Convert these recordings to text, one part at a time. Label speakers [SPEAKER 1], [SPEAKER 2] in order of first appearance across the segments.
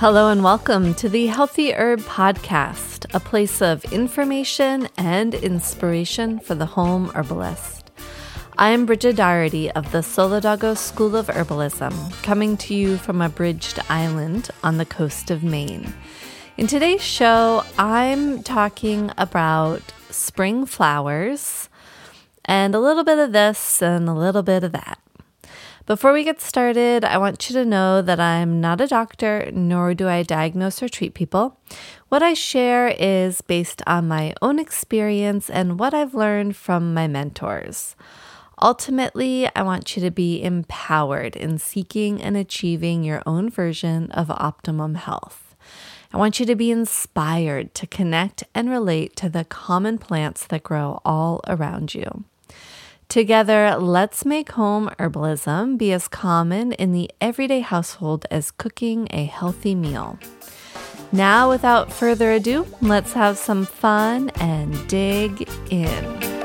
[SPEAKER 1] Hello and welcome to the Healthy Herb Podcast, a place of information and inspiration for the home herbalist. I am Bridget Doherty of the Solidago School of Herbalism, coming to you from a bridged island on the coast of Maine. In today's show, I'm talking about spring flowers and a little bit of this and a little bit of that. Before we get started, I want you to know that I'm not a doctor, nor do I diagnose or treat people. What I share is based on my own experience and what I've learned from my mentors. Ultimately, I want you to be empowered in seeking and achieving your own version of optimum health. I want you to be inspired to connect and relate to the common plants that grow all around you. Together, let's make home herbalism be as common in the everyday household as cooking a healthy meal. Now, without further ado, let's have some fun and dig in.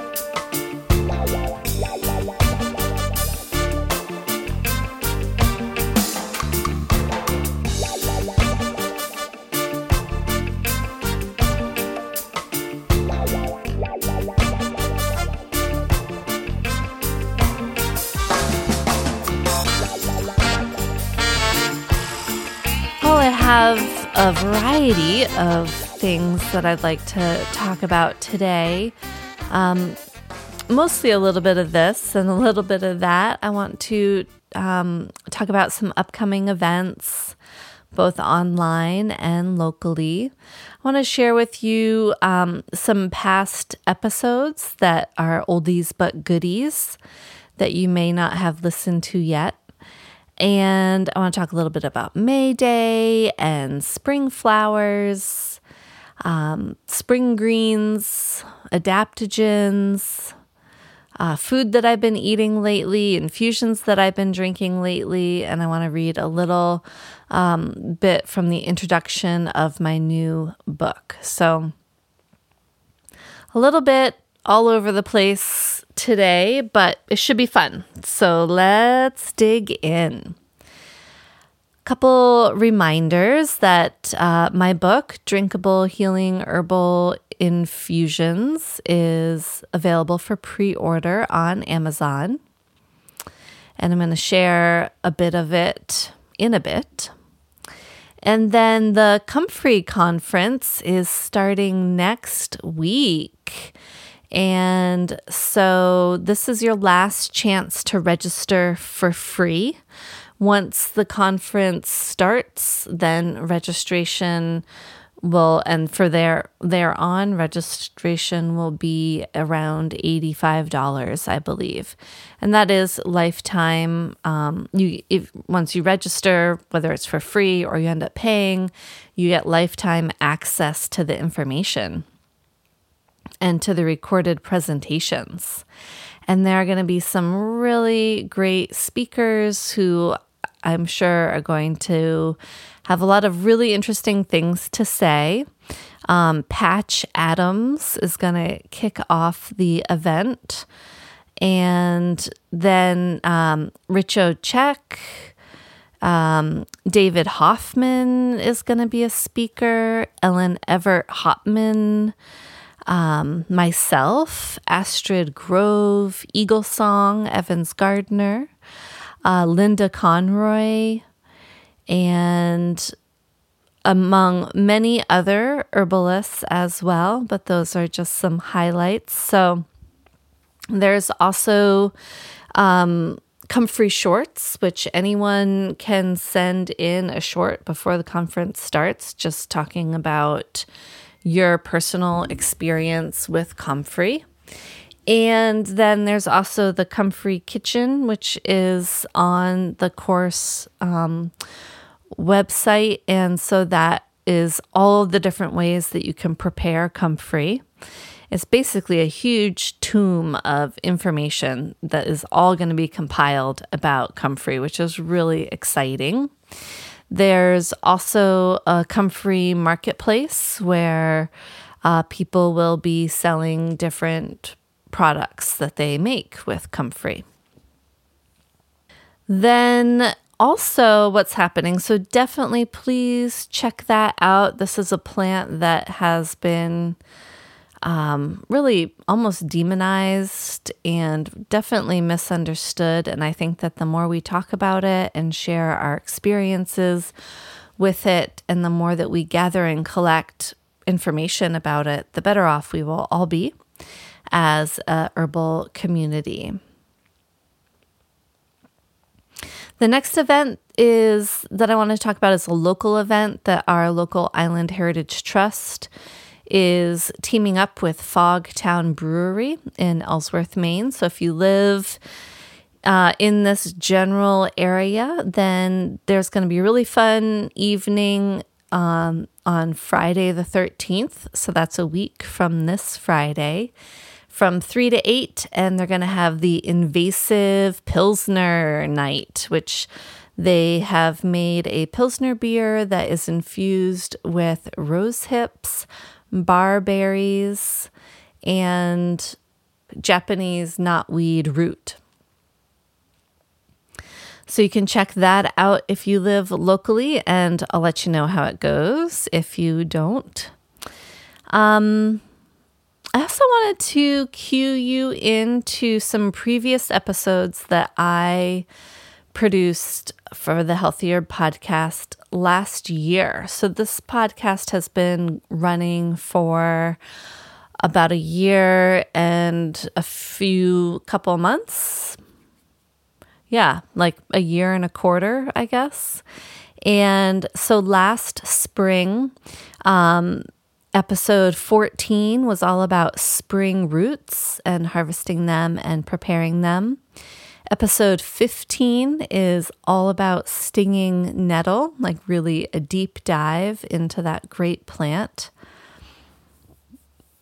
[SPEAKER 1] Have a variety of things that I'd like to talk about today. Um, mostly a little bit of this and a little bit of that. I want to um, talk about some upcoming events, both online and locally. I want to share with you um, some past episodes that are oldies but goodies that you may not have listened to yet. And I want to talk a little bit about May Day and spring flowers, um, spring greens, adaptogens, uh, food that I've been eating lately, infusions that I've been drinking lately. And I want to read a little um, bit from the introduction of my new book. So, a little bit all over the place today, but it should be fun. So let's dig in. Couple reminders that uh, my book, Drinkable Healing Herbal Infusions, is available for pre order on Amazon. And I'm going to share a bit of it in a bit. And then the Comfrey Conference is starting next week. And so this is your last chance to register for free. Once the conference starts, then registration will and for there there on registration will be around $85 i believe and that is lifetime um, you if once you register whether it's for free or you end up paying you get lifetime access to the information and to the recorded presentations. And there are going to be some really great speakers who I'm sure are going to have a lot of really interesting things to say. Um, Patch Adams is going to kick off the event. And then um, Richo Cech, um, David Hoffmann is going to be a speaker, Ellen Evert Hopman um, myself, Astrid Grove, Eagle Song, Evans Gardner, uh, Linda Conroy, and among many other herbalists as well, but those are just some highlights. So there's also um, Comfrey Shorts, which anyone can send in a short before the conference starts, just talking about your personal experience with Comfrey. And then there's also the Comfrey Kitchen, which is on the course um, website. And so that is all the different ways that you can prepare comfrey. It's basically a huge tomb of information that is all going to be compiled about comfrey, which is really exciting. There's also a comfrey marketplace where uh, people will be selling different products that they make with comfrey. Then also what's happening. So definitely please check that out. This is a plant that has been um, really almost demonized and definitely misunderstood. And I think that the more we talk about it and share our experiences with it, and the more that we gather and collect information about it, the better off we will all be as a herbal community. The next event is that I want to talk about is a local event that our local Island Heritage Trust is teaming up with Fogtown Brewery in Ellsworth, Maine. So if you live uh, in this general area, then there's going to be a really fun evening um, on Friday the 13th. So that's a week from this Friday from 3 to 8. And they're going to have the invasive Pilsner night, which they have made a Pilsner beer that is infused with rose hips, barberries, and Japanese knotweed root. So you can check that out if you live locally, and I'll let you know how it goes if you don't. Um, I also wanted to cue you into some previous episodes that I produced for the Healthy Herb podcast last year. So this podcast has been running for about a year and a few couple months. Yeah, like a year and a quarter, I guess. And so last spring, um, episode 14 was all about spring roots and harvesting them and preparing them. Episode 15 is all about stinging nettle, like really a deep dive into that great plant.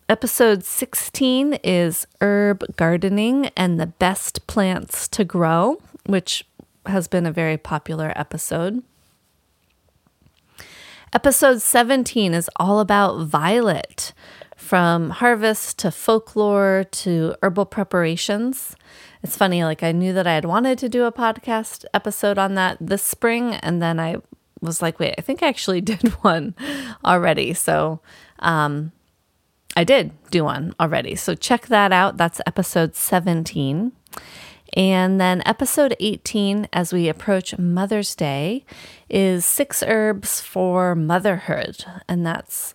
[SPEAKER 1] Episode 16 is herb gardening and the best plants to grow, which has been a very popular episode. Episode 17 is all about violet, from harvest to folklore to herbal preparations. It's funny, like I knew that I had wanted to do a podcast episode on that this spring, and then I was like, wait, I think I actually did one already. So, um, I did do one already. So check that out. That's episode 17. And then episode 18, as we approach Mother's Day, is six herbs for motherhood. And that's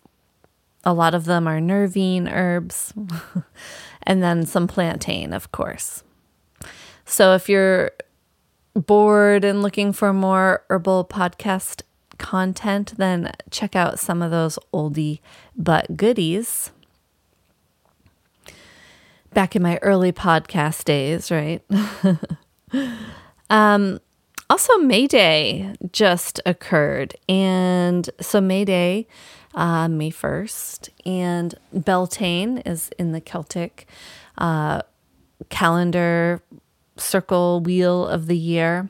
[SPEAKER 1] a lot of them are nervine herbs, and then some plantain, of course. So if you're bored and looking for more herbal podcast content, then check out some of those oldie but goodies back in my early podcast days, right? um, also, May Day just occurred. And so, May Day, uh, May 1st, and Beltane is in the Celtic uh, calendar circle wheel of the year.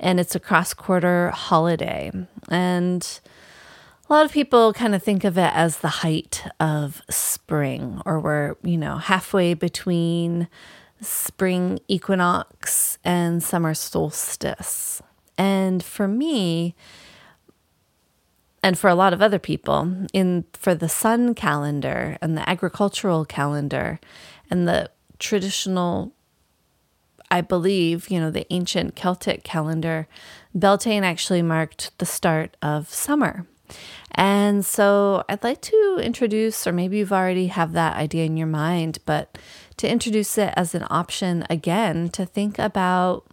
[SPEAKER 1] And it's a cross quarter holiday. And a lot of people kind of think of it as the height of spring, or we're, you know, halfway between spring equinox and summer solstice. And for me, and for a lot of other people, in for the sun calendar and the agricultural calendar and the traditional I believe, you know, the ancient Celtic calendar, Beltane actually marked the start of summer. And so I'd like to introduce, or maybe you've already have that idea in your mind, but to introduce it as an option again to think about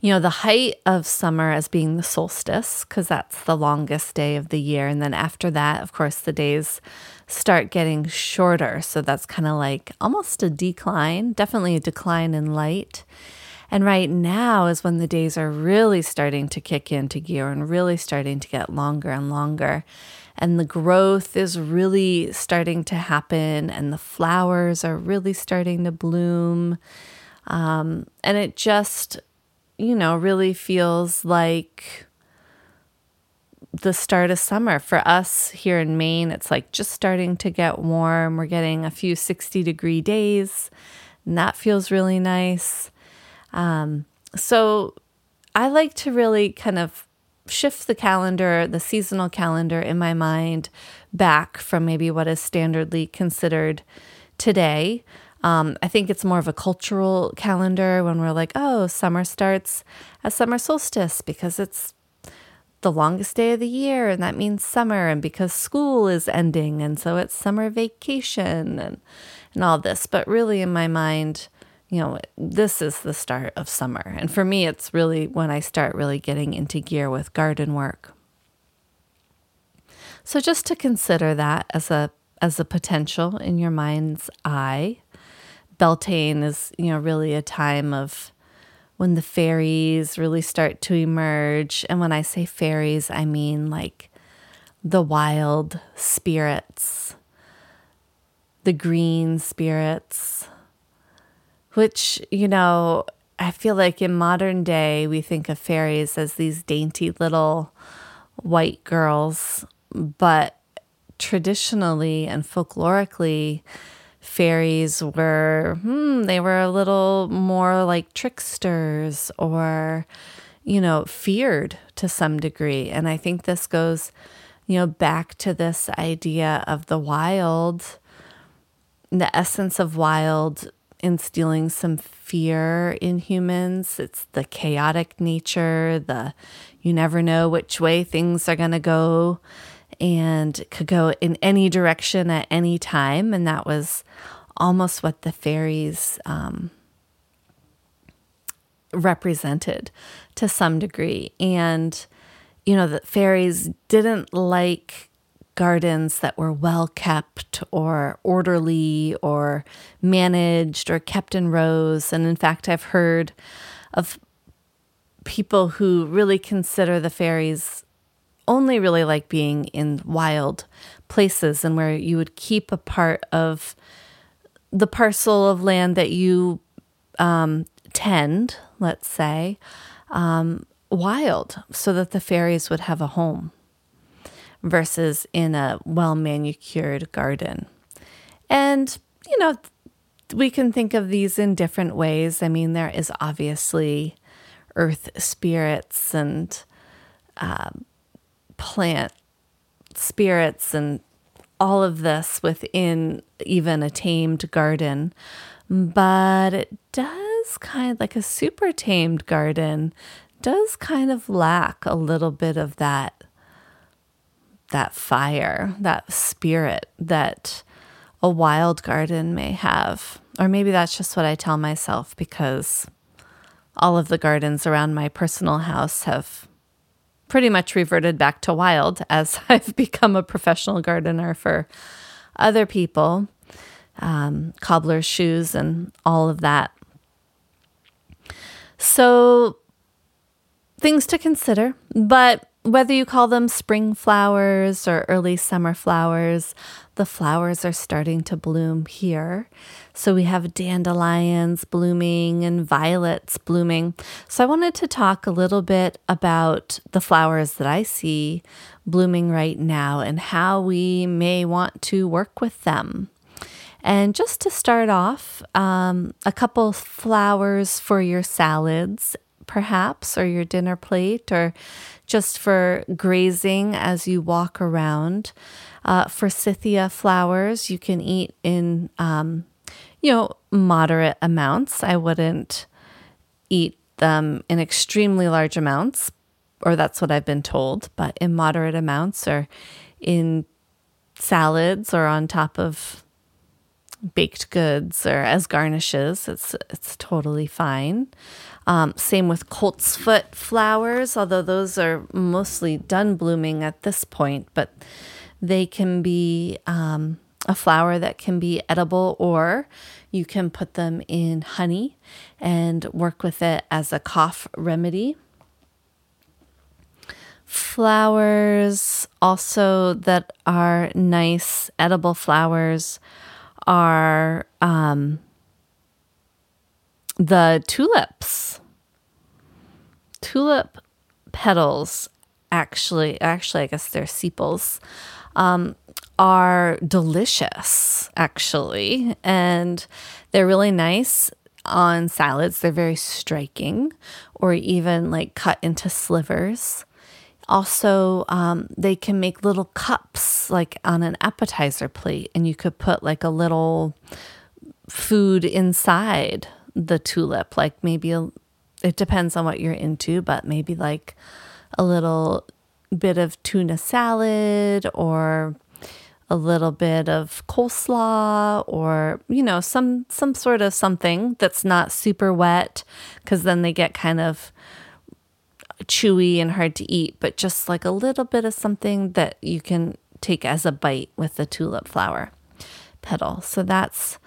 [SPEAKER 1] you know, the height of summer as being the solstice, because that's the longest day of the year. And then after that, of course, the days start getting shorter. So that's kind of like almost a decline, definitely a decline in light. And right now is when the days are really starting to kick into gear and really starting to get longer and longer. And the growth is really starting to happen, and the flowers are really starting to bloom. Um, and it just, you know, really feels like the start of summer. For us here in Maine, it's like just starting to get warm. We're getting a few 60 degree days, and that feels really nice. Um, so I like to really kind of shift the calendar, the seasonal calendar in my mind back from maybe what is standardly considered today. Um, I think it's more of a cultural calendar when we're like, oh, summer starts at summer solstice because it's the longest day of the year and that means summer and because school is ending and so it's summer vacation and and all this but really in my mind you know, this is the start of summer. And for me, it's really when I start really getting into gear with garden work. So just to consider that as a as a potential in your mind's eye. Beltane is, you know, really a time of when the fairies really start to emerge. And when I say fairies, I mean like the wild spirits, the green spirits, which, you know, I feel like in modern day, we think of fairies as these dainty little white girls, but traditionally and folklorically, fairies were, hmm, they were a little more like tricksters or, you know, feared to some degree. And I think this goes, you know, back to this idea of the wild, the essence of wild instilling some fear in humans. It's the chaotic nature, the you never know which way things are going to go and could go in any direction at any time. And that was almost what the fairies um, represented to some degree. And, you know, the fairies didn't like gardens that were well kept or orderly or managed or kept in rows. And in fact, I've heard of people who really consider the fairies only really like being in wild places and where you would keep a part of the parcel of land that you um, tend, let's say, um, wild so that the fairies would have a home versus in a well manicured garden. And, you know, we can think of these in different ways. I mean, there is obviously earth spirits and uh, plant spirits and all of this within even a tamed garden. But it does kind of like a super tamed garden, does kind of lack a little bit of that that fire, that spirit that a wild garden may have. Or maybe that's just what I tell myself because all of the gardens around my personal house have pretty much reverted back to wild as I've become a professional gardener for other people, um, cobbler's shoes, and all of that. So, things to consider, but whether you call them spring flowers or early summer flowers, the flowers are starting to bloom here. So we have dandelions blooming and violets blooming. So I wanted to talk a little bit about the flowers that I see blooming right now and how we may want to work with them. And just to start off, um, a couple flowers for your salads perhaps, or your dinner plate, or just for grazing as you walk around. Uh, forsythia flowers you can eat in, um, you know, moderate amounts. I wouldn't eat them in extremely large amounts, or that's what I've been told, but in moderate amounts or in salads or on top of baked goods or as garnishes. It's it's totally fine. Um, same with coltsfoot flowers, although those are mostly done blooming at this point, but they can be um, a flower that can be edible, or you can put them in honey and work with it as a cough remedy. Flowers also that are nice edible flowers are um, the tulips. Tulip petals, actually, actually, I guess they're sepals, um, are delicious, actually. And they're really nice on salads. They're very striking, or even like cut into slivers. Also, um, they can make little cups like on an appetizer plate, and you could put like a little food inside the tulip, like maybe a, it depends on what you're into, but maybe like a little bit of tuna salad or a little bit of coleslaw or you know some some sort of something that's not super wet cuz then they get kind of chewy and hard to eat but just like a little bit of something that you can take as a bite with the tulip flower petal. So that's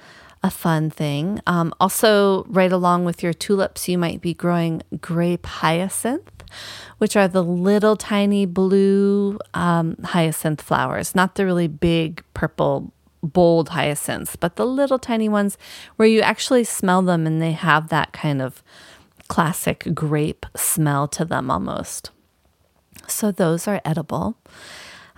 [SPEAKER 1] a fun thing. Um, also, right along with your tulips, you might be growing grape hyacinth, which are the little tiny blue um, hyacinth flowers, not the really big purple bold hyacinths, but the little tiny ones where you actually smell them and they have that kind of classic grape smell to them almost. So those are edible.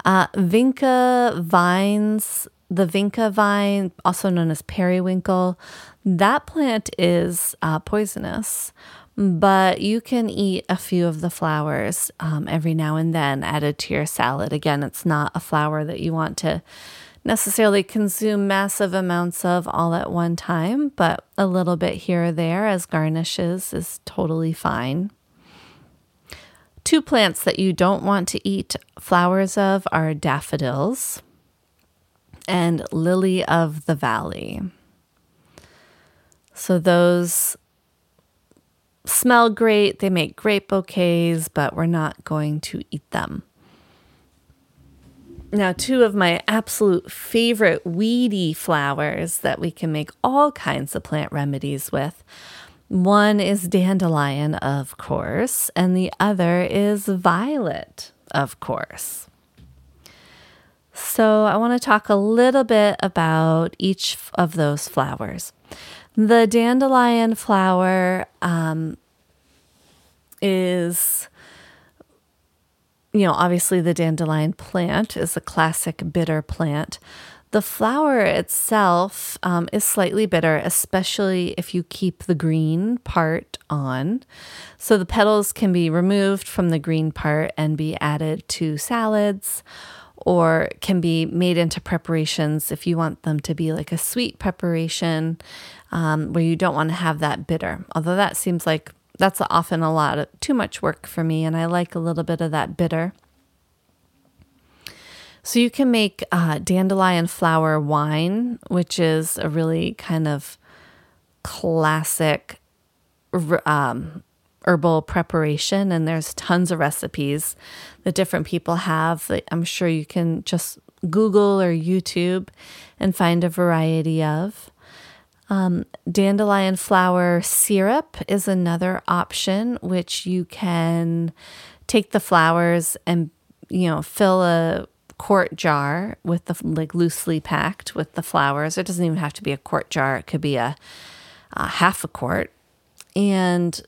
[SPEAKER 1] Uh, vinca vines the vinca vine, also known as periwinkle, that plant is uh, poisonous, but you can eat a few of the flowers um, every now and then added to your salad. Again, it's not a flower that you want to necessarily consume massive amounts of all at one time, but a little bit here or there as garnishes is totally fine. Two plants that you don't want to eat flowers of are daffodils and Lily of the Valley. So those smell great, they make great bouquets, but we're not going to eat them. Now, two of my absolute favorite weedy flowers that we can make all kinds of plant remedies with. One is dandelion, of course, and the other is violet, of course. So, I want to talk a little bit about each of those flowers. The dandelion flower um, is, you know, obviously the dandelion plant is a classic bitter plant. The flower itself um, is slightly bitter, especially if you keep the green part on. So the petals can be removed from the green part and be added to salads or can be made into preparations if you want them to be like a sweet preparation um, where you don't want to have that bitter. Although that seems like that's often a lot of too much work for me, and I like a little bit of that bitter. So you can make uh, dandelion flower wine, which is a really kind of classic um, herbal preparation, and there's tons of recipes that different people have that I'm sure you can just Google or YouTube and find a variety of. Um, dandelion flower syrup is another option, which you can take the flowers and you know fill a quart jar with the like loosely packed with the flowers. It doesn't even have to be a quart jar; it could be a, a half a quart, and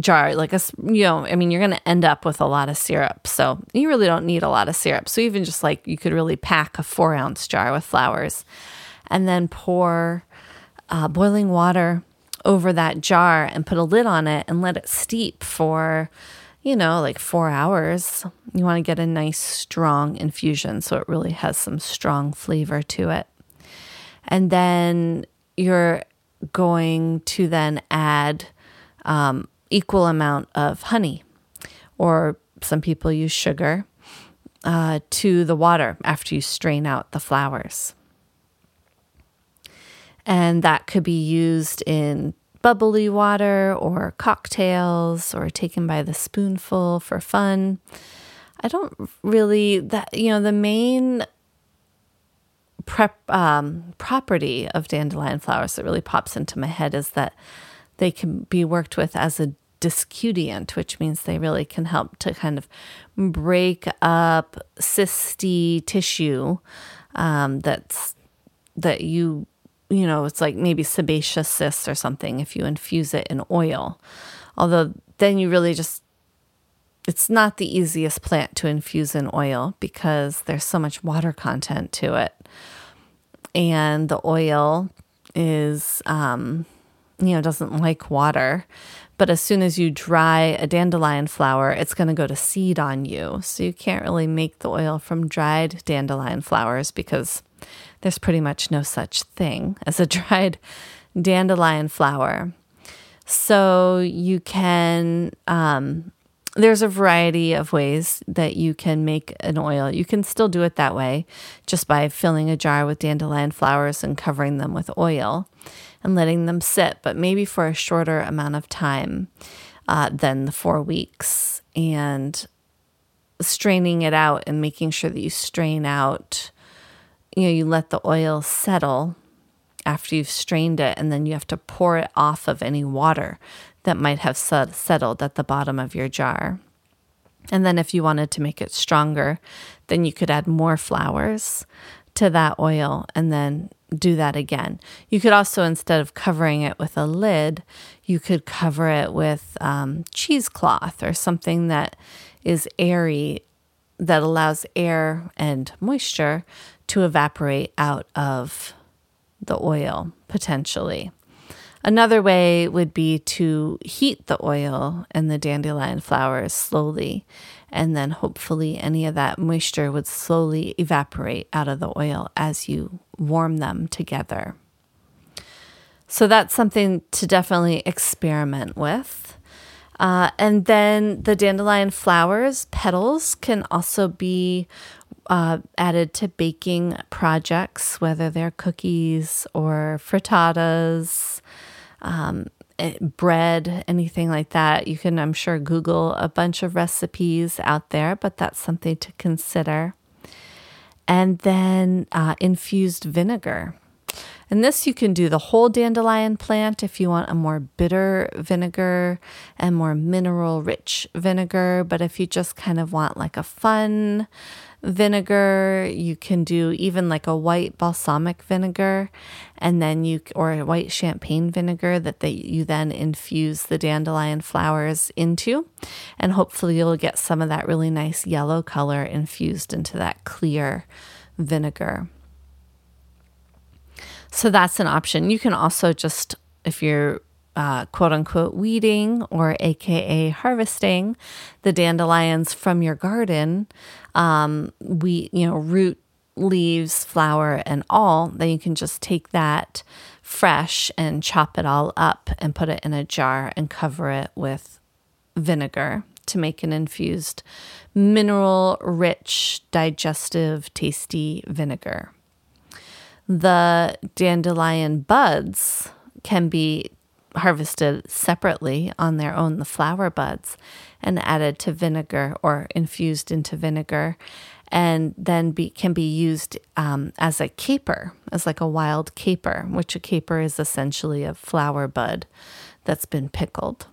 [SPEAKER 1] jar like a you know i mean you're going to end up with a lot of syrup so you really don't need a lot of syrup. So even just like you could really pack a four ounce jar with flowers and then pour uh, boiling water over that jar and put a lid on it and let it steep for you know like four hours. You want to get a nice strong infusion so it really has some strong flavor to it. And then you're going to then add um, equal amount of honey, or some people use sugar, uh, to the water after you strain out the flowers. And that could be used in bubbly water or cocktails or taken by the spoonful for fun. I don't really that you know the main prep um, property of dandelion flowers that really pops into my head is that they can be worked with as a discutient, which means they really can help to kind of break up cysty tissue um, that's that you you know it's like maybe sebaceous cysts or something if you infuse it in oil. Although then you really just it's not the easiest plant to infuse in oil because there's so much water content to it. And the oil is, um, you know, doesn't like water. But as soon as you dry a dandelion flower, it's going to go to seed on you. So you can't really make the oil from dried dandelion flowers because there's pretty much no such thing as a dried dandelion flower. So you can um, there's a variety of ways that you can make an oil. You can still do it that way just by filling a jar with dandelion flowers and covering them with oil and letting them sit, but maybe for a shorter amount of time uh, than the four weeks. And straining it out and making sure that you strain out, you know, you let the oil settle after you've strained it, and then you have to pour it off of any water that might have settled at the bottom of your jar. And then, if you wanted to make it stronger, then you could add more flowers to that oil and then do that again. You could also, instead of covering it with a lid, you could cover it with um, cheesecloth or something that is airy that allows air and moisture to evaporate out of the oil potentially. Another way would be to heat the oil and the dandelion flowers slowly, and then hopefully any of that moisture would slowly evaporate out of the oil as you warm them together. So that's something to definitely experiment with. Uh, and then the dandelion flowers, petals, can also be uh, added to baking projects, whether they're cookies or frittatas, um, eh, bread, anything like that. You can, I'm sure, Google a bunch of recipes out there, but that's something to consider. And then uh, infused vinegar. And this you can do the whole dandelion plant if you want a more bitter vinegar and more mineral rich vinegar. But if you just kind of want like a fun vinegar, you can do even like a white balsamic vinegar and then you or a white champagne vinegar that they you then infuse the dandelion flowers into and hopefully you'll get some of that really nice yellow color infused into that clear vinegar. So that's an option. You can also just, if you're uh, quote unquote weeding or AKA harvesting the dandelions from your garden, um, we, you know, root, leaves, flower, and all, then you can just take that fresh and chop it all up and put it in a jar and cover it with vinegar to make an infused mineral rich, digestive, tasty vinegar. The dandelion buds can be harvested separately on their own, the flower buds, and added to vinegar or infused into vinegar, and then be, can be used um, as a caper, as like a wild caper, which a caper is essentially a flower bud that's been pickled.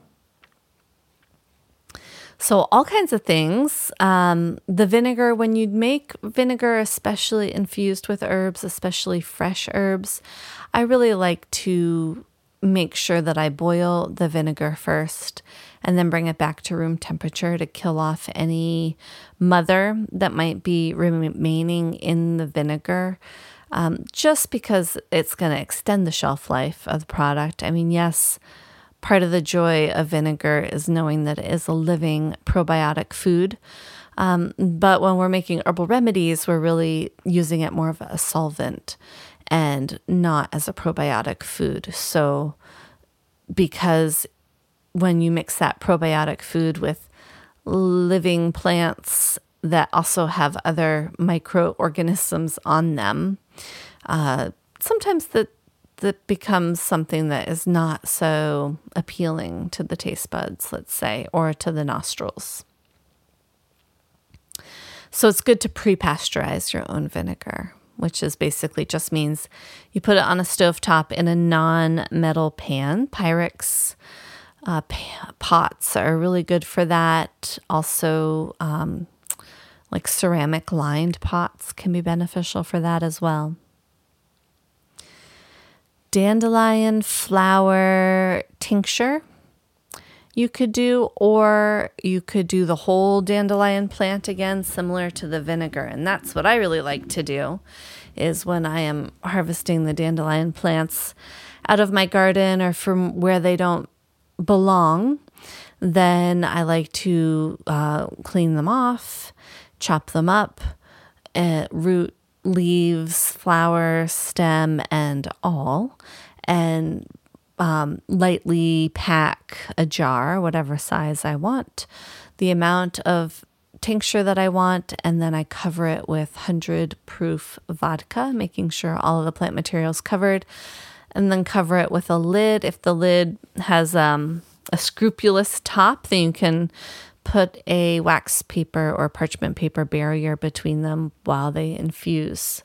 [SPEAKER 1] So, all kinds of things. Um, the vinegar, when you make vinegar, especially infused with herbs, especially fresh herbs, I really like to make sure that I boil the vinegar first and then bring it back to room temperature to kill off any mother that might be remaining in the vinegar. Um, just because it's going to extend the shelf life of the product. I mean, yes, part of the joy of vinegar is knowing that it is a living probiotic food. Um, but when we're making herbal remedies, we're really using it more of a solvent and not as a probiotic food. So, because when you mix that probiotic food with living plants that also have other microorganisms on them, uh, sometimes the that becomes something that is not so appealing to the taste buds, let's say, or to the nostrils. So it's good to pre pasteurize your own vinegar which is basically just means you put it on a stovetop in a non metal pan. Pyrex uh, pots are really good for that. Also, um, like ceramic lined pots can be beneficial for that as well. Dandelion flower tincture you could do, or you could do the whole dandelion plant again, similar to the vinegar. And that's what I really like to do is when I am harvesting the dandelion plants out of my garden or from where they don't belong, then I like to uh, clean them off, chop them up, uh, root, leaves, flower, stem, and all, and um, lightly pack a jar, whatever size I want, the amount of tincture that I want, and then I cover it with 100 proof vodka, making sure all of the plant material is covered, and then cover it with a lid. If the lid has um, a scrupulous top, then you can put a wax paper or parchment paper barrier between them while they infuse.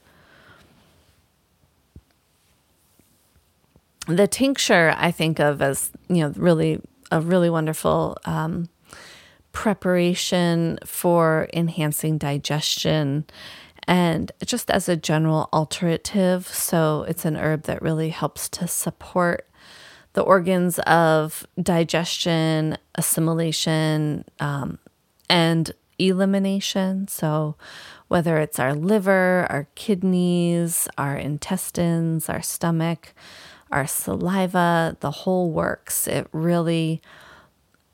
[SPEAKER 1] The tincture I think of as you know really a really wonderful um, preparation for enhancing digestion and just as a general alterative. So it's an herb that really helps to support the organs of digestion, assimilation, um, and elimination. So whether it's our liver, our kidneys, our intestines, our stomach our saliva, the whole works. It really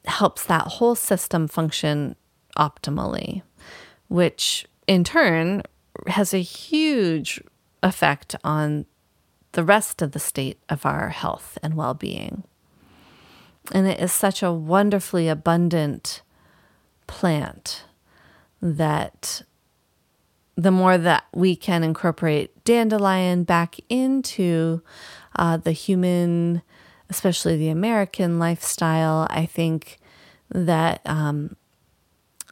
[SPEAKER 1] helps that whole system function optimally, which in turn has a huge effect on the rest of the state of our health and well being. And it is such a wonderfully abundant plant that the more that we can incorporate dandelion back into uh, the human, especially the American lifestyle, I think that um,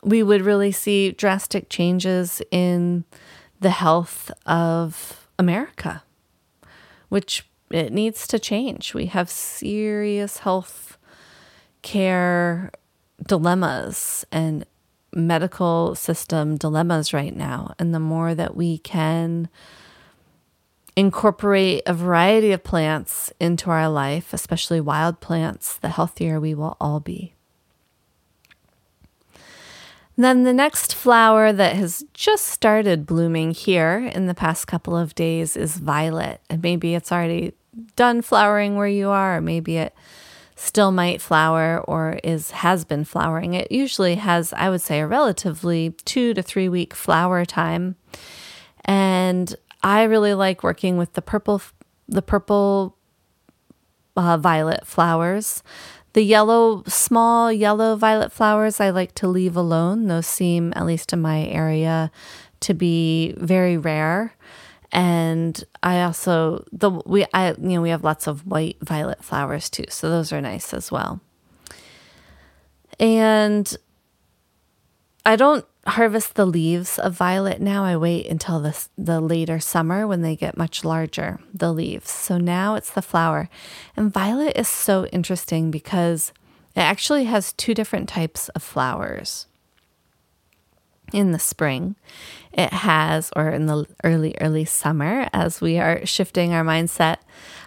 [SPEAKER 1] we would really see drastic changes in the health of America, which it needs to change. We have serious health care dilemmas and medical system dilemmas right now. And the more that we can incorporate a variety of plants into our life, especially wild plants, the healthier we will all be. then the next flower that has just started blooming here in the past couple of days is violet. And maybe it's already done flowering where you are, or maybe it still might flower or is has been flowering. It usually has, I would say, a relatively two to three week flower time. And I really like working with the purple, the purple uh, violet flowers. The yellow, small yellow violet flowers, I like to leave alone. Those seem, at least in my area, to be very rare. And I also the we I you know we have lots of white violet flowers too, so those are nice as well. And I don't harvest the leaves of violet now. I wait until the, the later summer when they get much larger, the leaves. So now it's the flower. And violet is so interesting because it actually has two different types of flowers. In the spring, it has, or in the early, early summer, as we are shifting our mindset,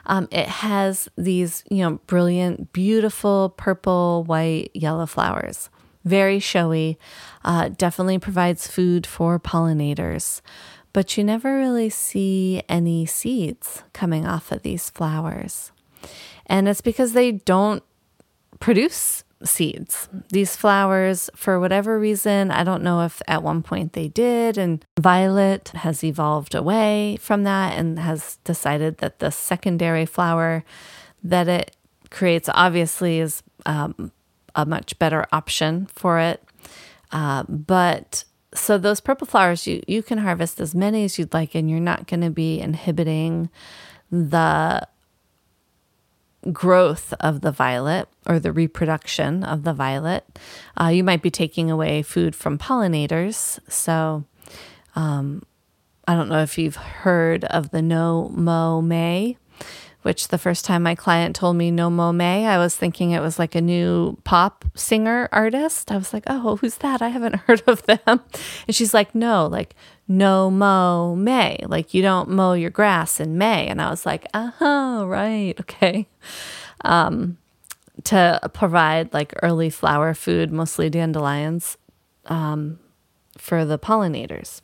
[SPEAKER 1] um, it has these, you know, brilliant, beautiful purple, white, yellow flowers very showy, uh, definitely provides food for pollinators. But you never really see any seeds coming off of these flowers. And it's because they don't produce seeds. These flowers, for whatever reason, I don't know if at one point they did, and Violet has evolved away from that and has decided that the secondary flower that it creates obviously is um, a much better option for it. Uh, but so those purple flowers, you, you can harvest as many as you'd like, and you're not going to be inhibiting the growth of the violet or the reproduction of the violet. Uh, you might be taking away food from pollinators. So, um, I don't know if you've heard of the No Mo May, which the first time my client told me No Mo May, I was thinking it was like a new pop singer artist. I was like, oh, who's that? I haven't heard of them. And she's like, no, like no mow May, like you don't mow your grass in May. And I was like, uh huh, right, okay. Um, to provide like early flower food, mostly dandelions, um, for the pollinators.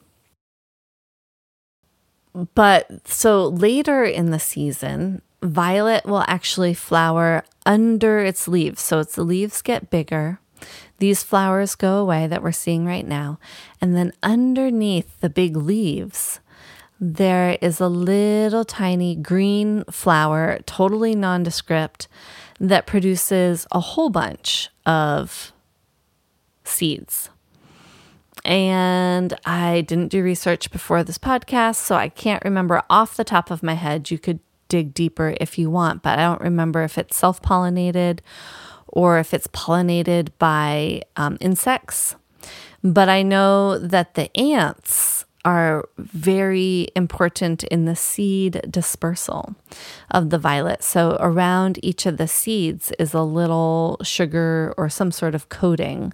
[SPEAKER 1] But so later in the season, violet will actually flower under its leaves. So its leaves get bigger. These flowers go away that we're seeing right now. And then underneath the big leaves, there is a little tiny green flower, totally nondescript, that produces a whole bunch of seeds. And I didn't do research before this podcast, so I can't remember off the top of my head. You could dig deeper if you want, but I don't remember if it's self pollinated or if it's pollinated by um, insects. But I know that the ants are very important in the seed dispersal of the violet. So, around each of the seeds is a little sugar or some sort of coating,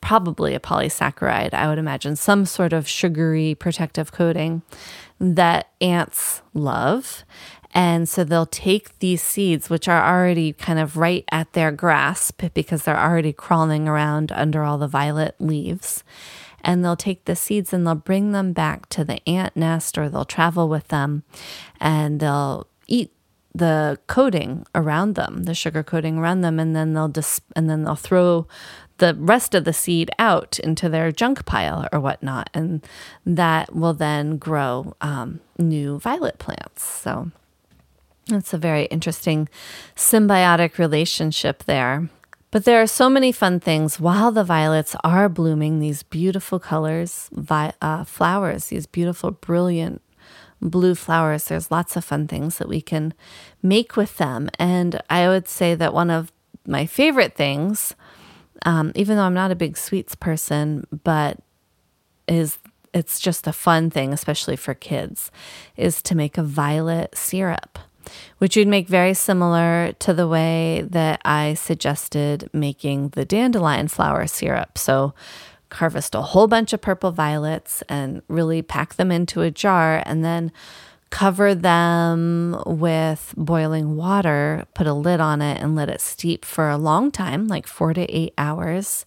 [SPEAKER 1] probably a polysaccharide, I would imagine, some sort of sugary protective coating that ants love. And so they'll take these seeds, which are already kind of right at their grasp because they're already crawling around under all the violet leaves. And they'll take the seeds and they'll bring them back to the ant nest or they'll travel with them and they'll eat the coating around them, the sugar coating around them, and then they'll dis- and then they'll throw the rest of the seed out into their junk pile or whatnot, and that will then grow um, new violet plants. So it's a very interesting symbiotic relationship there. But there are so many fun things while the violets are blooming, these beautiful colors, vi- uh, flowers, these beautiful, brilliant blue flowers. There's lots of fun things that we can make with them. And I would say that one of my favorite things, um, even though I'm not a big sweets person, but is it's just a fun thing, especially for kids, is to make a violet syrup which you'd make very similar to the way that I suggested making the dandelion flower syrup. So, harvest a whole bunch of purple violets and really pack them into a jar and then cover them with boiling water, put a lid on it, and let it steep for a long time, like four to eight hours.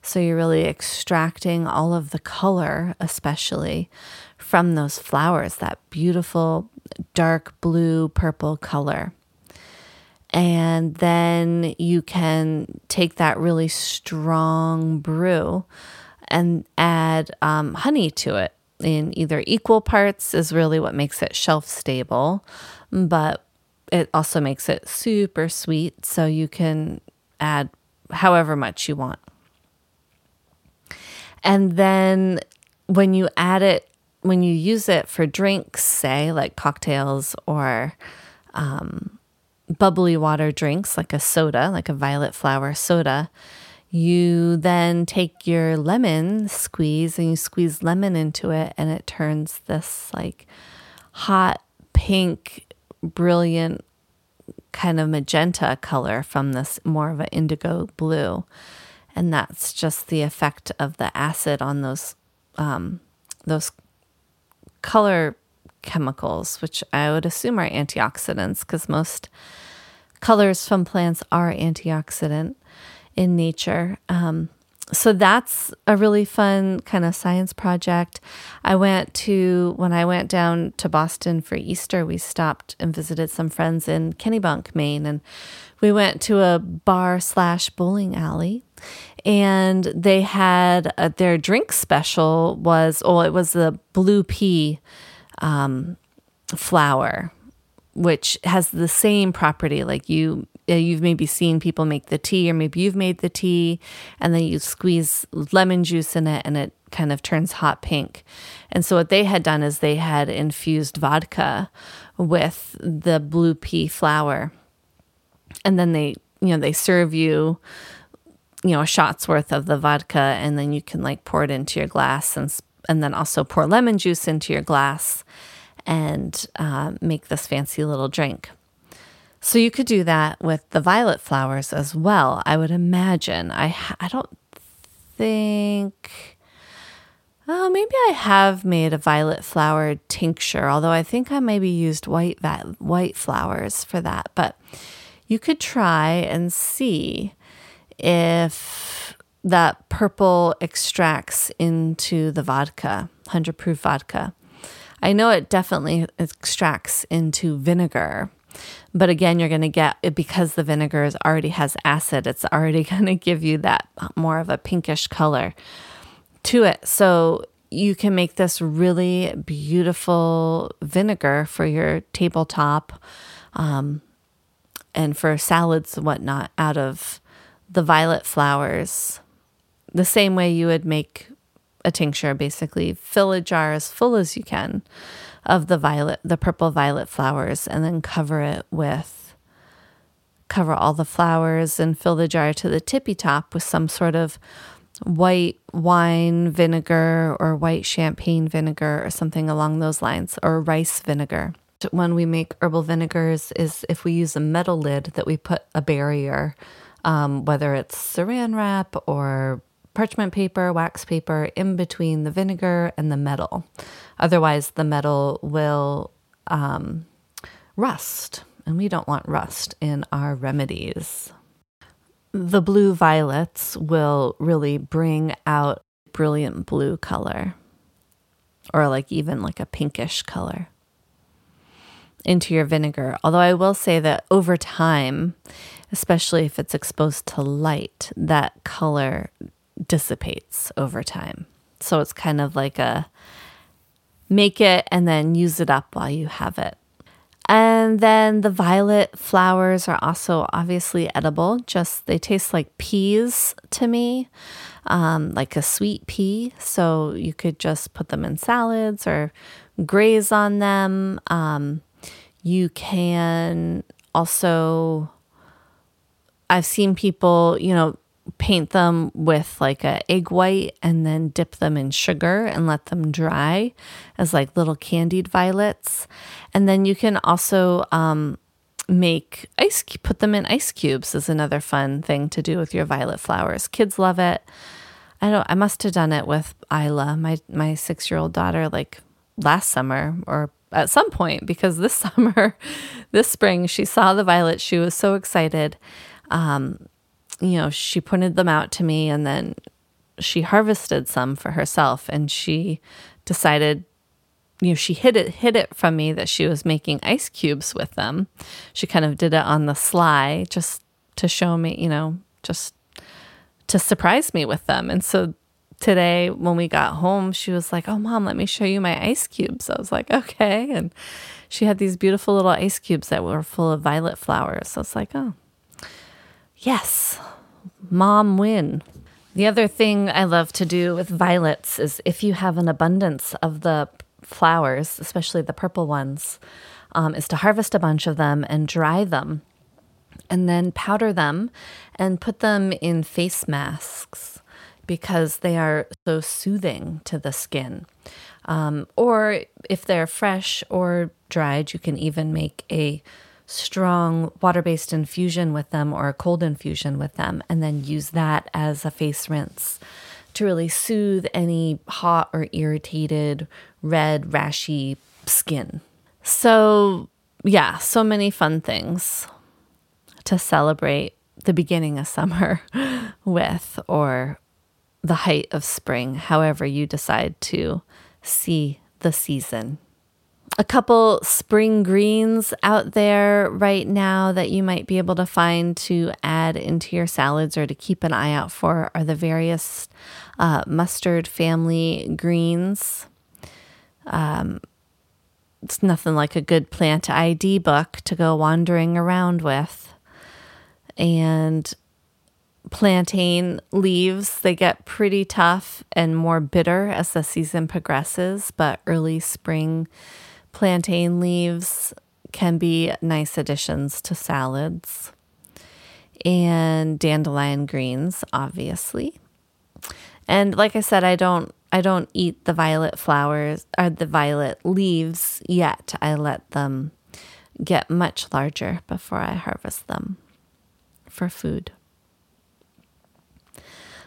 [SPEAKER 1] So you're really extracting all of the color, especially from those flowers, that beautiful dark blue purple color. And then you can take that really strong brew and add um, honey to it in either equal parts, is really what makes it shelf stable, but it also makes it super sweet. So you can add however much you want. And then when you add it when you use it for drinks, say like cocktails or um, bubbly water drinks, like a soda, like a violet flower soda, you then take your lemon squeeze and you squeeze lemon into it, and it turns this like hot pink, brilliant kind of magenta color from this more of an indigo blue. And that's just the effect of the acid on those um, those color chemicals, which I would assume are antioxidants because most colors from plants are antioxidant in nature. Um, so that's a really fun kind of science project. I went to, when I went down to Boston for Easter, we stopped and visited some friends in Kennebunk, Maine, and we went to a bar slash bowling alley and they had uh, their drink special was oh it was the blue pea um, flower which has the same property like you you've maybe seen people make the tea or maybe you've made the tea and then you squeeze lemon juice in it and it kind of turns hot pink and so what they had done is they had infused vodka with the blue pea flower and then they you know they serve you you know, a shot's worth of the vodka and then you can like pour it into your glass and and then also pour lemon juice into your glass and uh, make this fancy little drink. So you could do that with the violet flowers as well. I would imagine. I I don't think. Oh, maybe I have made a violet flower tincture, although I think I maybe used white white flowers for that. But you could try and see if that purple extracts into the vodka, 100 proof vodka. I know it definitely extracts into vinegar. But again, you're going to get because the vinegar is already has acid, it's already going to give you that more of a pinkish color to it. So you can make this really beautiful vinegar for your tabletop um, and for salads and whatnot out of the violet flowers. The same way you would make a tincture, basically, fill a jar as full as you can of the violet, the purple violet flowers, and then cover it with, cover all the flowers and fill the jar to the tippy top with some sort of white wine vinegar or white champagne vinegar or something along those lines, or rice vinegar. When we make herbal vinegars, is if we use a metal lid that we put a barrier, um, whether it's saran wrap or parchment paper, wax paper in between the vinegar and the metal. Otherwise, the metal will um, rust, and we don't want rust in our remedies. The blue violets will really bring out brilliant blue color, or like even like a pinkish color into your vinegar. Although I will say that over time, especially if it's exposed to light, that color dissipates over time. So it's kind of like a make it and then use it up while you have it. And then the violet flowers are also obviously edible, just they taste like peas to me, um, like a sweet pea. So you could just put them in salads or graze on them. Um, you can also, I've seen people, you know, paint them with like a egg white and then dip them in sugar and let them dry as like little candied violets. And then you can also um, make ice, put them in ice cubes is another fun thing to do with your violet flowers. Kids love it. I don't. I must have done it with Isla, my my six year old daughter, like last summer or at some point because this summer, this spring, she saw the violets. She was so excited. Um, you know, she pointed them out to me and then she harvested some for herself and she decided you know she hid it hid it from me that she was making ice cubes with them. She kind of did it on the sly just to show me you know just to surprise me with them. And so today when we got home she was like oh mom let me show you my ice cubes. I was like okay. And she had these beautiful little ice cubes that were full of violet flowers. So it's like oh yes mom win. The other thing I love to do with violets is if you have an abundance of the flowers, especially the purple ones, um, is to harvest a bunch of them and dry them and then powder them and put them in face masks because they are so soothing to the skin. Um, or if they're fresh or dried, you can even make a strong water based infusion with them or a cold infusion with them, and then use that as a face rinse to really soothe any hot or irritated, red, rashy skin. So, yeah, so many fun things to celebrate the beginning of summer with or the height of spring, however you decide to see the season a couple spring greens out there right now that you might be able to find to add into your salads or to keep an eye out for are the various uh, mustard family greens. Um, it's nothing like a good plant ID book to go wandering around with. And plantain leaves, they get pretty tough and more bitter as the season progresses, but early spring Plantain leaves can be nice additions to salads. And dandelion greens, obviously. And like I said, I don't I don't eat the violet flowers or the violet leaves yet. I let them get much larger before I harvest them for food.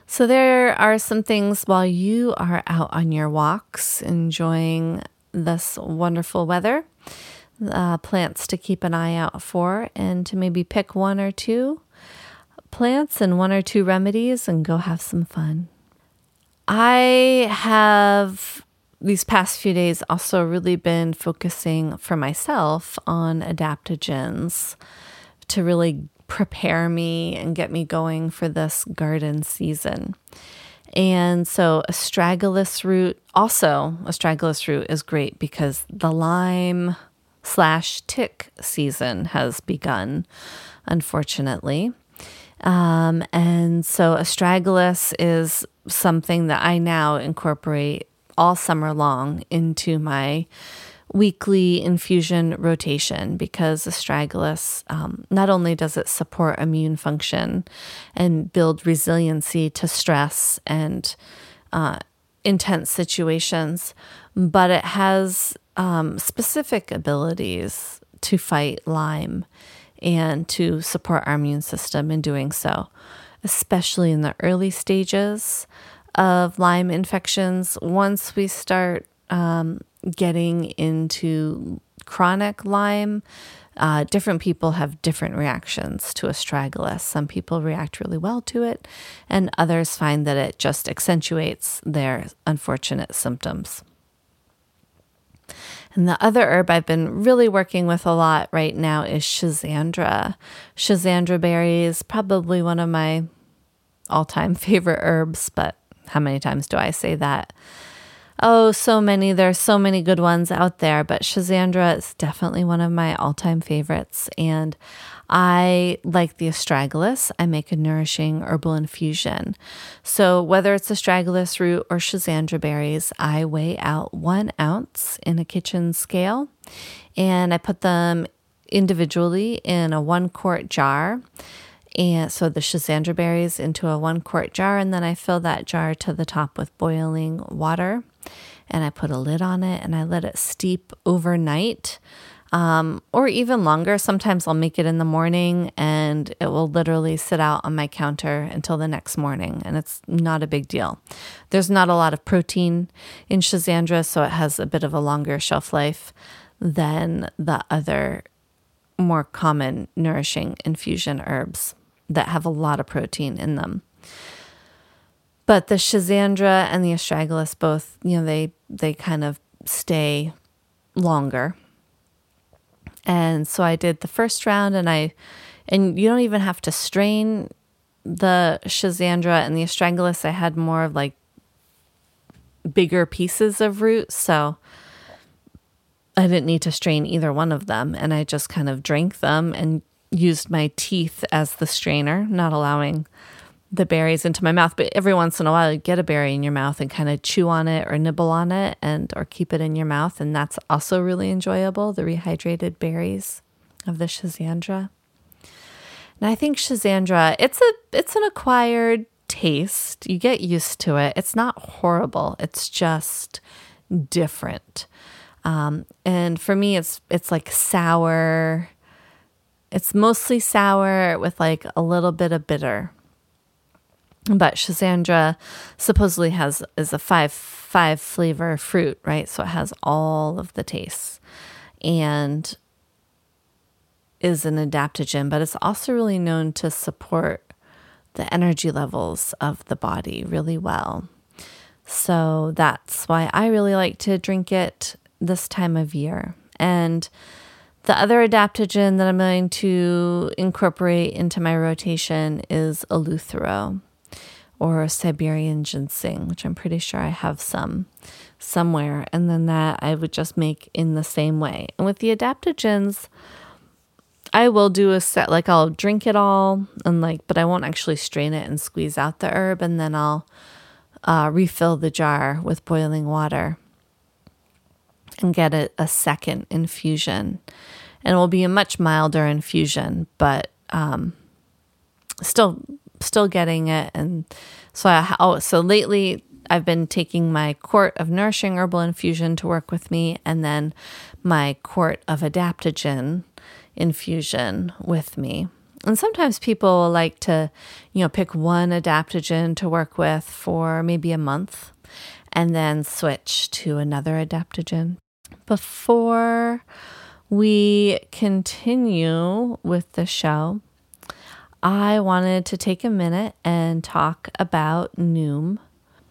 [SPEAKER 1] So, there are some things while you are out on your walks enjoying this wonderful weather, uh, plants to keep an eye out for, and to maybe pick one or two plants and one or two remedies and go have some fun. I have these past few days also really been focusing for myself on adaptogens to really prepare me and get me going for this garden season. And so, astragalus root, also, astragalus root is great because the Lyme slash tick season has begun, unfortunately. Um, and so, astragalus is something that I now incorporate all summer long into my weekly infusion rotation because astragalus um, not only does it support immune function and build resiliency to stress and uh, intense situations, but it has um, specific abilities to fight Lyme and to support our immune system in doing so, especially in the early stages of Lyme infections. Once we start um, getting into chronic Lyme, uh, different people have different reactions to astragalus. Some people react really well to it, and others find that it just accentuates their unfortunate symptoms. And the other herb I've been really working with a lot right now is Schisandra. Schisandra berry is probably one of my all time favorite herbs, but how many times do I say that? Oh, so many. There's so many good ones out there, but Schisandra is definitely one of my all time favorites. And I like the astragalus. I make a nourishing herbal infusion. So, whether it's astragalus root or Schisandra berries, I weigh out one ounce in a kitchen scale and I put them individually in a one quart jar. And so the Schisandra berries into a one quart jar, and then I fill that jar to the top with boiling water. And I put a lid on it and I let it steep overnight um, or even longer. Sometimes I'll make it in the morning and it will literally sit out on my counter until the next morning, and it's not a big deal. There's not a lot of protein in Schisandra, so it has a bit of a longer shelf life than the other more common nourishing infusion herbs that have a lot of protein in them. But the Schisandra and the astragalus both, you know, they they kind of stay longer. And so I did the first round and I and you don't even have to strain the Schisandra and the astragalus. I had more of like bigger pieces of root, so I didn't need to strain either one of them and I just kind of drank them and used my teeth as the strainer, not allowing the berries into my mouth. But every once in a while, you get a berry in your mouth and kind of chew on it or nibble on it and or keep it in your mouth, and that's also really enjoyable. The rehydrated berries of the Schisandra. And I think Schisandra, it's a it's an acquired taste. You get used to it. It's not horrible. It's just different. Um, and for me, it's it's like sour it's mostly sour with like a little bit of bitter. But Schisandra supposedly has is a five five flavor fruit, right? So it has all of the tastes and is an adaptogen, but it's also really known to support the energy levels of the body really well. So that's why I really like to drink it this time of year. And the other adaptogen that I'm going to incorporate into my rotation is Eleuthero or Siberian ginseng, which I'm pretty sure I have some somewhere. And then that I would just make in the same way. And with the adaptogens, I will do a set, like I'll drink it all and like, but I won't actually strain it and squeeze out the herb. And then I'll uh, refill the jar with boiling water and get a, a second infusion. And it will be a much milder infusion, but um, still still getting it. And so I, oh, so lately I've been taking my quart of nourishing herbal infusion to work with me, and then my quart of adaptogen infusion with me. And sometimes people like to, you know, pick one adaptogen to work with for maybe a month and then switch to another adaptogen. Before we continue with the show, I wanted to take a minute and talk about Noom.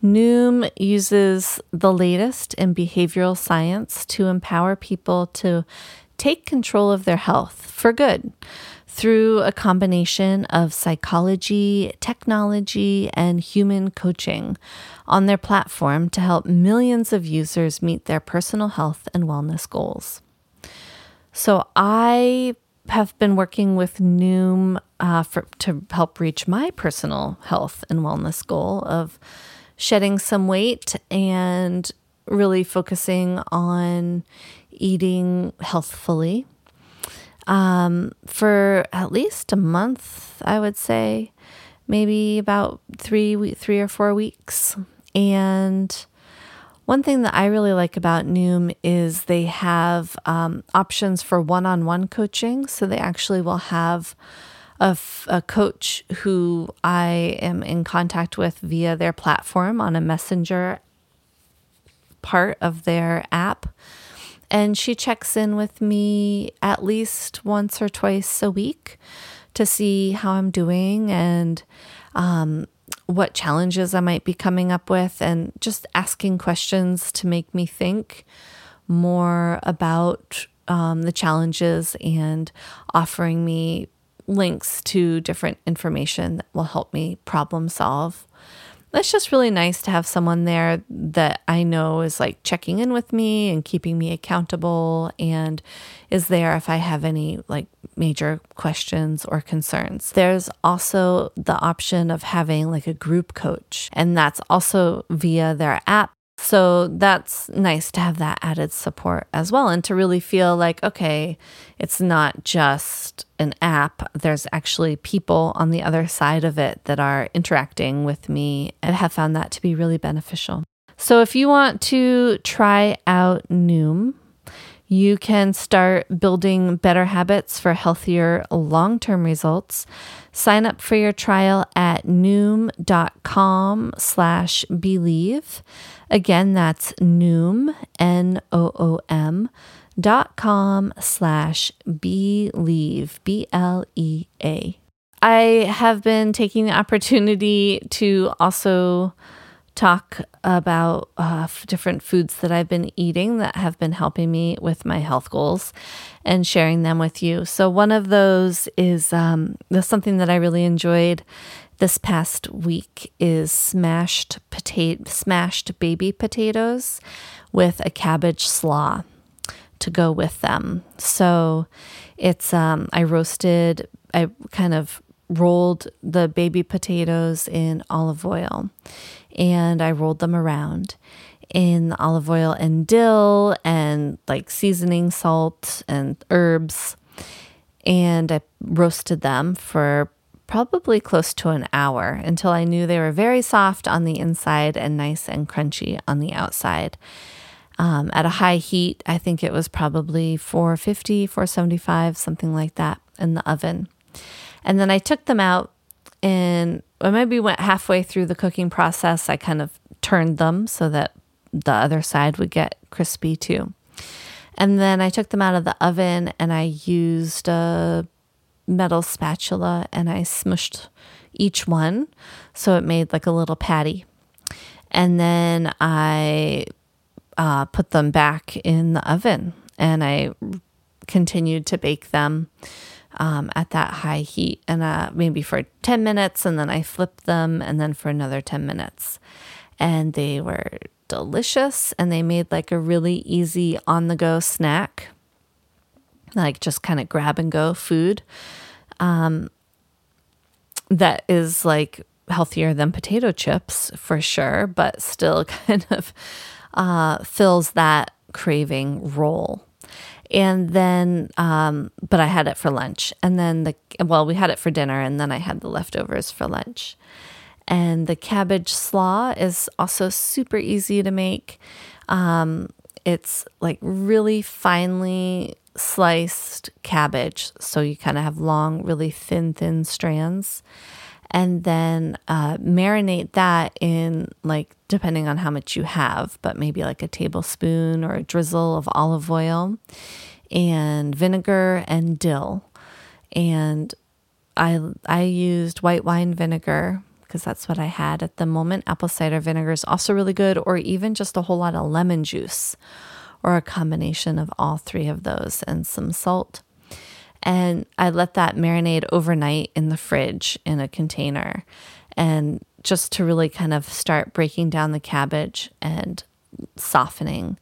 [SPEAKER 1] Noom uses the latest in behavioral science to empower people to take control of their health for good through a combination of psychology, technology, and human coaching on their platform to help millions of users meet their personal health and wellness goals. So, I have been working with Noom uh, for, to help reach my personal health and wellness goal of shedding some weight and really focusing on eating healthfully um, for at least a month, I would say, maybe about three three or four weeks. And one thing that I really like about Noom is they have um, options for one-on-one coaching. So they actually will have a, f- a coach who I am in contact with via their platform on a messenger part of their app. And she checks in with me at least once or twice a week to see how I'm doing and um, what challenges I might be coming up with, and just asking questions to make me think more about um, the challenges and offering me links to different information that will help me problem solve it's just really nice to have someone there that I know is like checking in with me and keeping me accountable and is there if I have any like major questions or concerns. There's also the option of having like a group coach, and that's also via their app. So that's nice to have that added support as well and to really feel like, okay, it's not just an app. There's actually people on the other side of it that are interacting with me and have found that to be really beneficial. So if you want to try out Noom, you can start building better habits for healthier long term results. Sign up for your trial at noom.com slash believe. Again, that's noom, N O O M, dot com slash believe, B L E A. I have been taking the opportunity to also talk about uh, different foods that I've been eating that have been helping me with my health goals and sharing them with you. So, one of those is um, something that I really enjoyed this past week is smashed potato, smashed baby potatoes with a cabbage slaw to go with them. So, it's um, I roasted, I kind of rolled the baby potatoes in olive oil and I rolled them around in olive oil and dill and like seasoning salt and herbs. And I roasted them for probably close to an hour until I knew they were very soft on the inside and nice and crunchy on the outside. Um, at a high heat, I think it was probably 450, 475, something like that in the oven. And then I took them out and I maybe went halfway through the cooking process. I kind of turned them so that the other side would get crispy too. And then I took them out of the oven and I used a metal spatula and I smushed each one so it made like a little patty. And then I uh, put them back in the oven and I continued to bake them um, at that high heat and uh, maybe for 10 minutes and then I flipped them and then for another 10 minutes. And they were delicious and they made like a really easy on the go snack, like just kind of grab and go food um, that is like healthier than potato chips for sure, but still kind of uh, fills that craving role and then um, but i had it for lunch and then the well we had it for dinner and then i had the leftovers for lunch And the cabbage slaw is also super easy to make. Um, it's like really finely sliced cabbage. So you kind of have long, really thin, thin strands. And then uh, marinate that in, like, depending on how much you have, but maybe like a tablespoon or a drizzle of olive oil and vinegar and dill. And I, I used white wine vinegar because that's what I had at the moment. Apple cider vinegar is also really good, or even just a whole lot of lemon juice or a combination of all three of those and some salt. And I let that marinate overnight in the fridge in a container. And just to really kind of start breaking down the cabbage and softening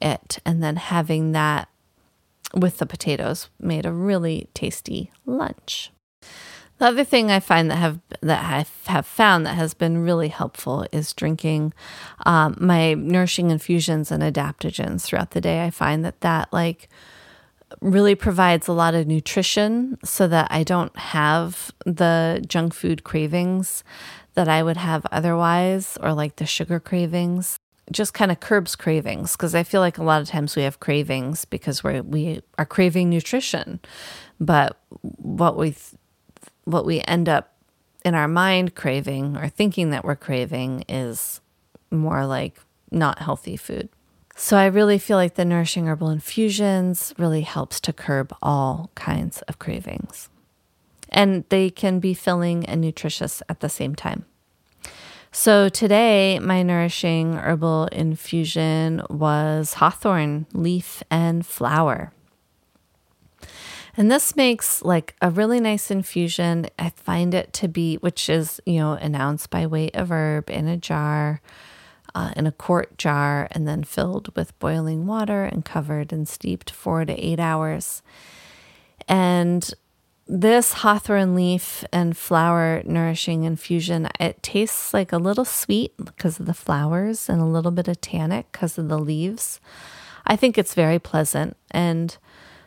[SPEAKER 1] it, and then having that with the potatoes made a really tasty lunch. The other thing I find that have that I have found that has been really helpful is drinking um, my nourishing infusions and adaptogens throughout the day. I find that that like really provides a lot of nutrition so that I don't have the junk food cravings that I would have otherwise, or like the sugar cravings. Just kind of curbs cravings because I feel like a lot of times we have cravings because we we are craving nutrition, but what we what we end up in our mind craving or thinking that we're craving is more like not healthy food. So I really feel like the nourishing herbal infusions really helps to curb all kinds of cravings. And they can be filling and nutritious at the same time. So today, my nourishing herbal infusion was hawthorn leaf and flower. And this makes like a really nice infusion. I find it to be, which is, you know, an ounce by weight of herb in a jar, uh, in a quart jar, and then filled with boiling water and covered and steeped four to eight hours. And this hawthorn leaf and flower nourishing infusion, it tastes like a little sweet because of the flowers and a little bit of tannic because of the leaves. I think it's very pleasant. And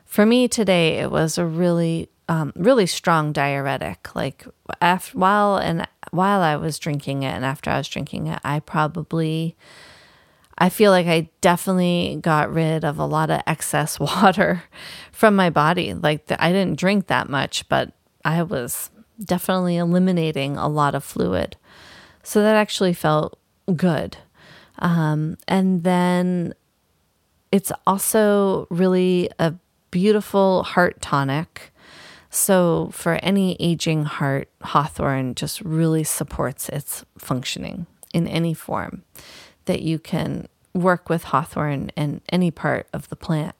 [SPEAKER 1] for me today, it was a really, um, really strong diuretic. Like after while and while I was drinking it, and after I was drinking it, I probably, I feel like I definitely got rid of a lot of excess water from my body. Like the, I didn't drink that much, but I was definitely eliminating a lot of fluid. So that actually felt good. Um, and then it's also really a beautiful heart tonic. So, for any aging heart, hawthorn just really supports its functioning in any form that you can work with hawthorn in any part of the plant,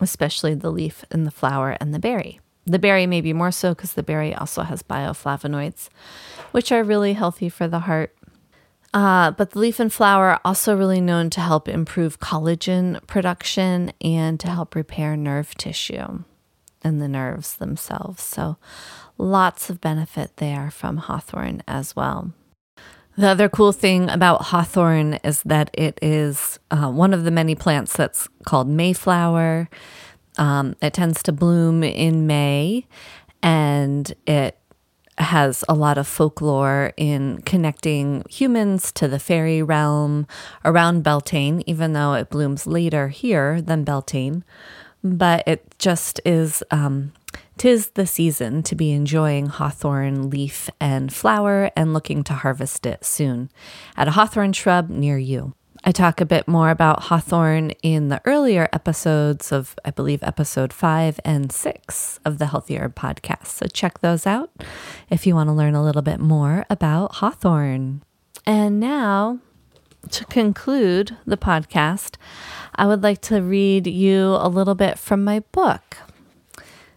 [SPEAKER 1] especially the leaf and the flower and the berry. The berry may be more so because the berry also has bioflavonoids, which are really healthy for the heart. Uh, but the leaf and flower are also really known to help improve collagen production and to help repair nerve tissue and the nerves themselves. So, lots of benefit there from hawthorn as well. The other cool thing about hawthorn is that it is uh, one of the many plants that's called Mayflower. Um, it tends to bloom in May and it has a lot of folklore in connecting humans to the fairy realm around Beltane, even though it blooms later here than Beltane. But it just is, um, tis the season to be enjoying hawthorn leaf and flower and looking to harvest it soon at a hawthorn shrub near you. I talk a bit more about hawthorn in the earlier episodes of, I believe, episode five and six of the Healthy Herb podcast. So check those out if you want to learn a little bit more about hawthorn. And now, to conclude the podcast, I would like to read you a little bit from my book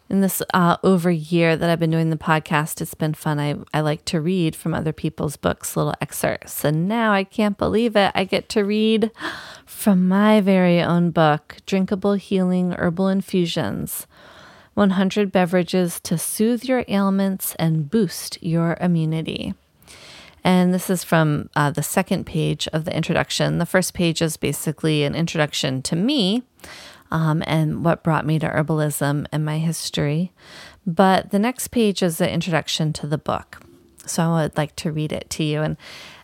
[SPEAKER 1] in this uh, over year that I've been doing the podcast, it's been fun. I, I like to read from other people's books, little excerpts. And now I can't believe it. I get to read from my very own book, Drinkable Healing Herbal Infusions 100 Beverages to Soothe Your Ailments and Boost Your Immunity. And this is from uh, the second page of the introduction. The first page is basically an introduction to me um, and what brought me to herbalism and my history. But the next page is the introduction to the book. So I would like to read it to you. And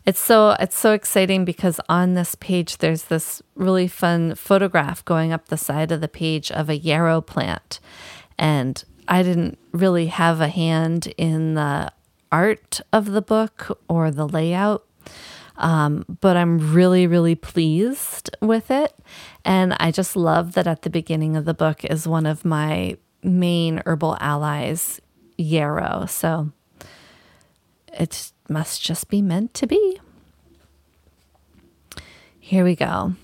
[SPEAKER 1] it's so it's so exciting because on this page there's this really fun photograph going up the side of the page of a yarrow plant. And I didn't really have a hand in the art of the book or the layout. Um, but I'm really, really pleased with it. And I just love that at the beginning of the book is one of my main herbal allies, yarrow. So it must just be meant to be. Here we go.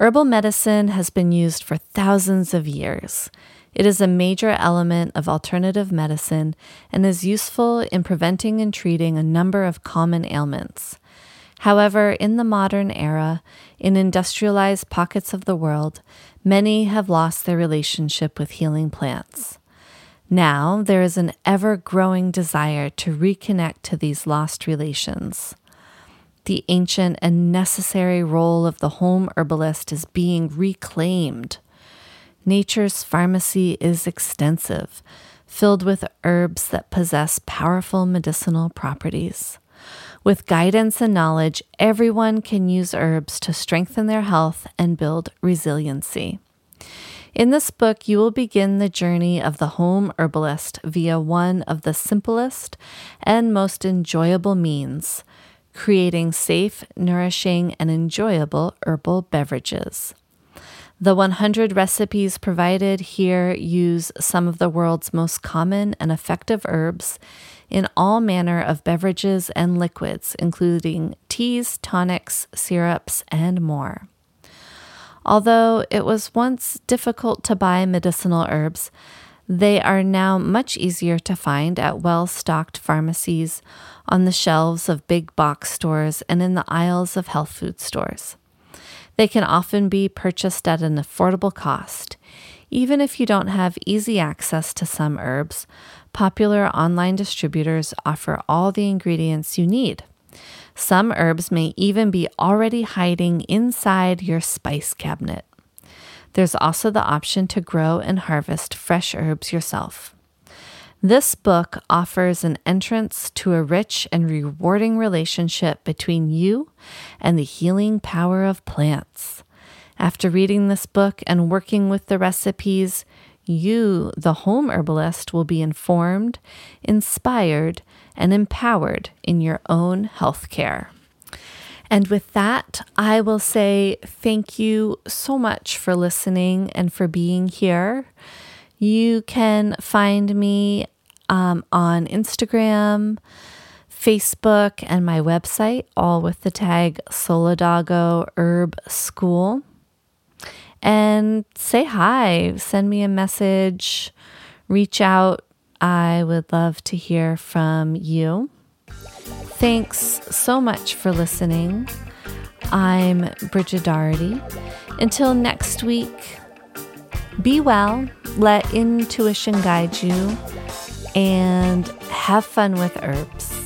[SPEAKER 1] Herbal medicine has been used for thousands of years. It is a major element of alternative medicine and is useful in preventing and treating a number of common ailments. However, in the modern era, in industrialized pockets of the world, many have lost their relationship with healing plants. Now there is an ever growing desire to reconnect to these lost relations. The ancient and necessary role of the home herbalist is being reclaimed. Nature's pharmacy is extensive, filled with herbs that possess powerful medicinal properties. With guidance and knowledge, everyone can use herbs to strengthen their health and build resiliency. In this book, you will begin the journey of the home herbalist via one of the simplest and most enjoyable means creating safe, nourishing, and enjoyable herbal beverages. The 100 recipes provided here use some of the world's most common and effective herbs in all manner of beverages and liquids, including teas, tonics, syrups, and more. Although it was once difficult to buy medicinal herbs, they are now much easier to find at well stocked pharmacies, on the shelves of big box stores, and in the aisles of health food stores. They can often be purchased at an affordable cost. Even if you don't have easy access to some herbs, popular online distributors offer all the ingredients you need. Some herbs may even be already hiding inside your spice cabinet. There's also the option to grow and harvest fresh herbs yourself. This book offers an entrance to a rich and rewarding relationship between you and the healing power of plants. After reading this book and working with the recipes, you, the home herbalist, will be informed, inspired, and empowered in your own health care. And with that, I will say thank you so much for listening and for being here. You can find me um, on Instagram, Facebook, and my website, all with the tag Solidago Herb School. And say hi, send me a message, reach out. I would love to hear from you. Thanks so much for listening. I'm Bridget Doherty. Until next week, be well, let intuition guide you, and have fun with herbs.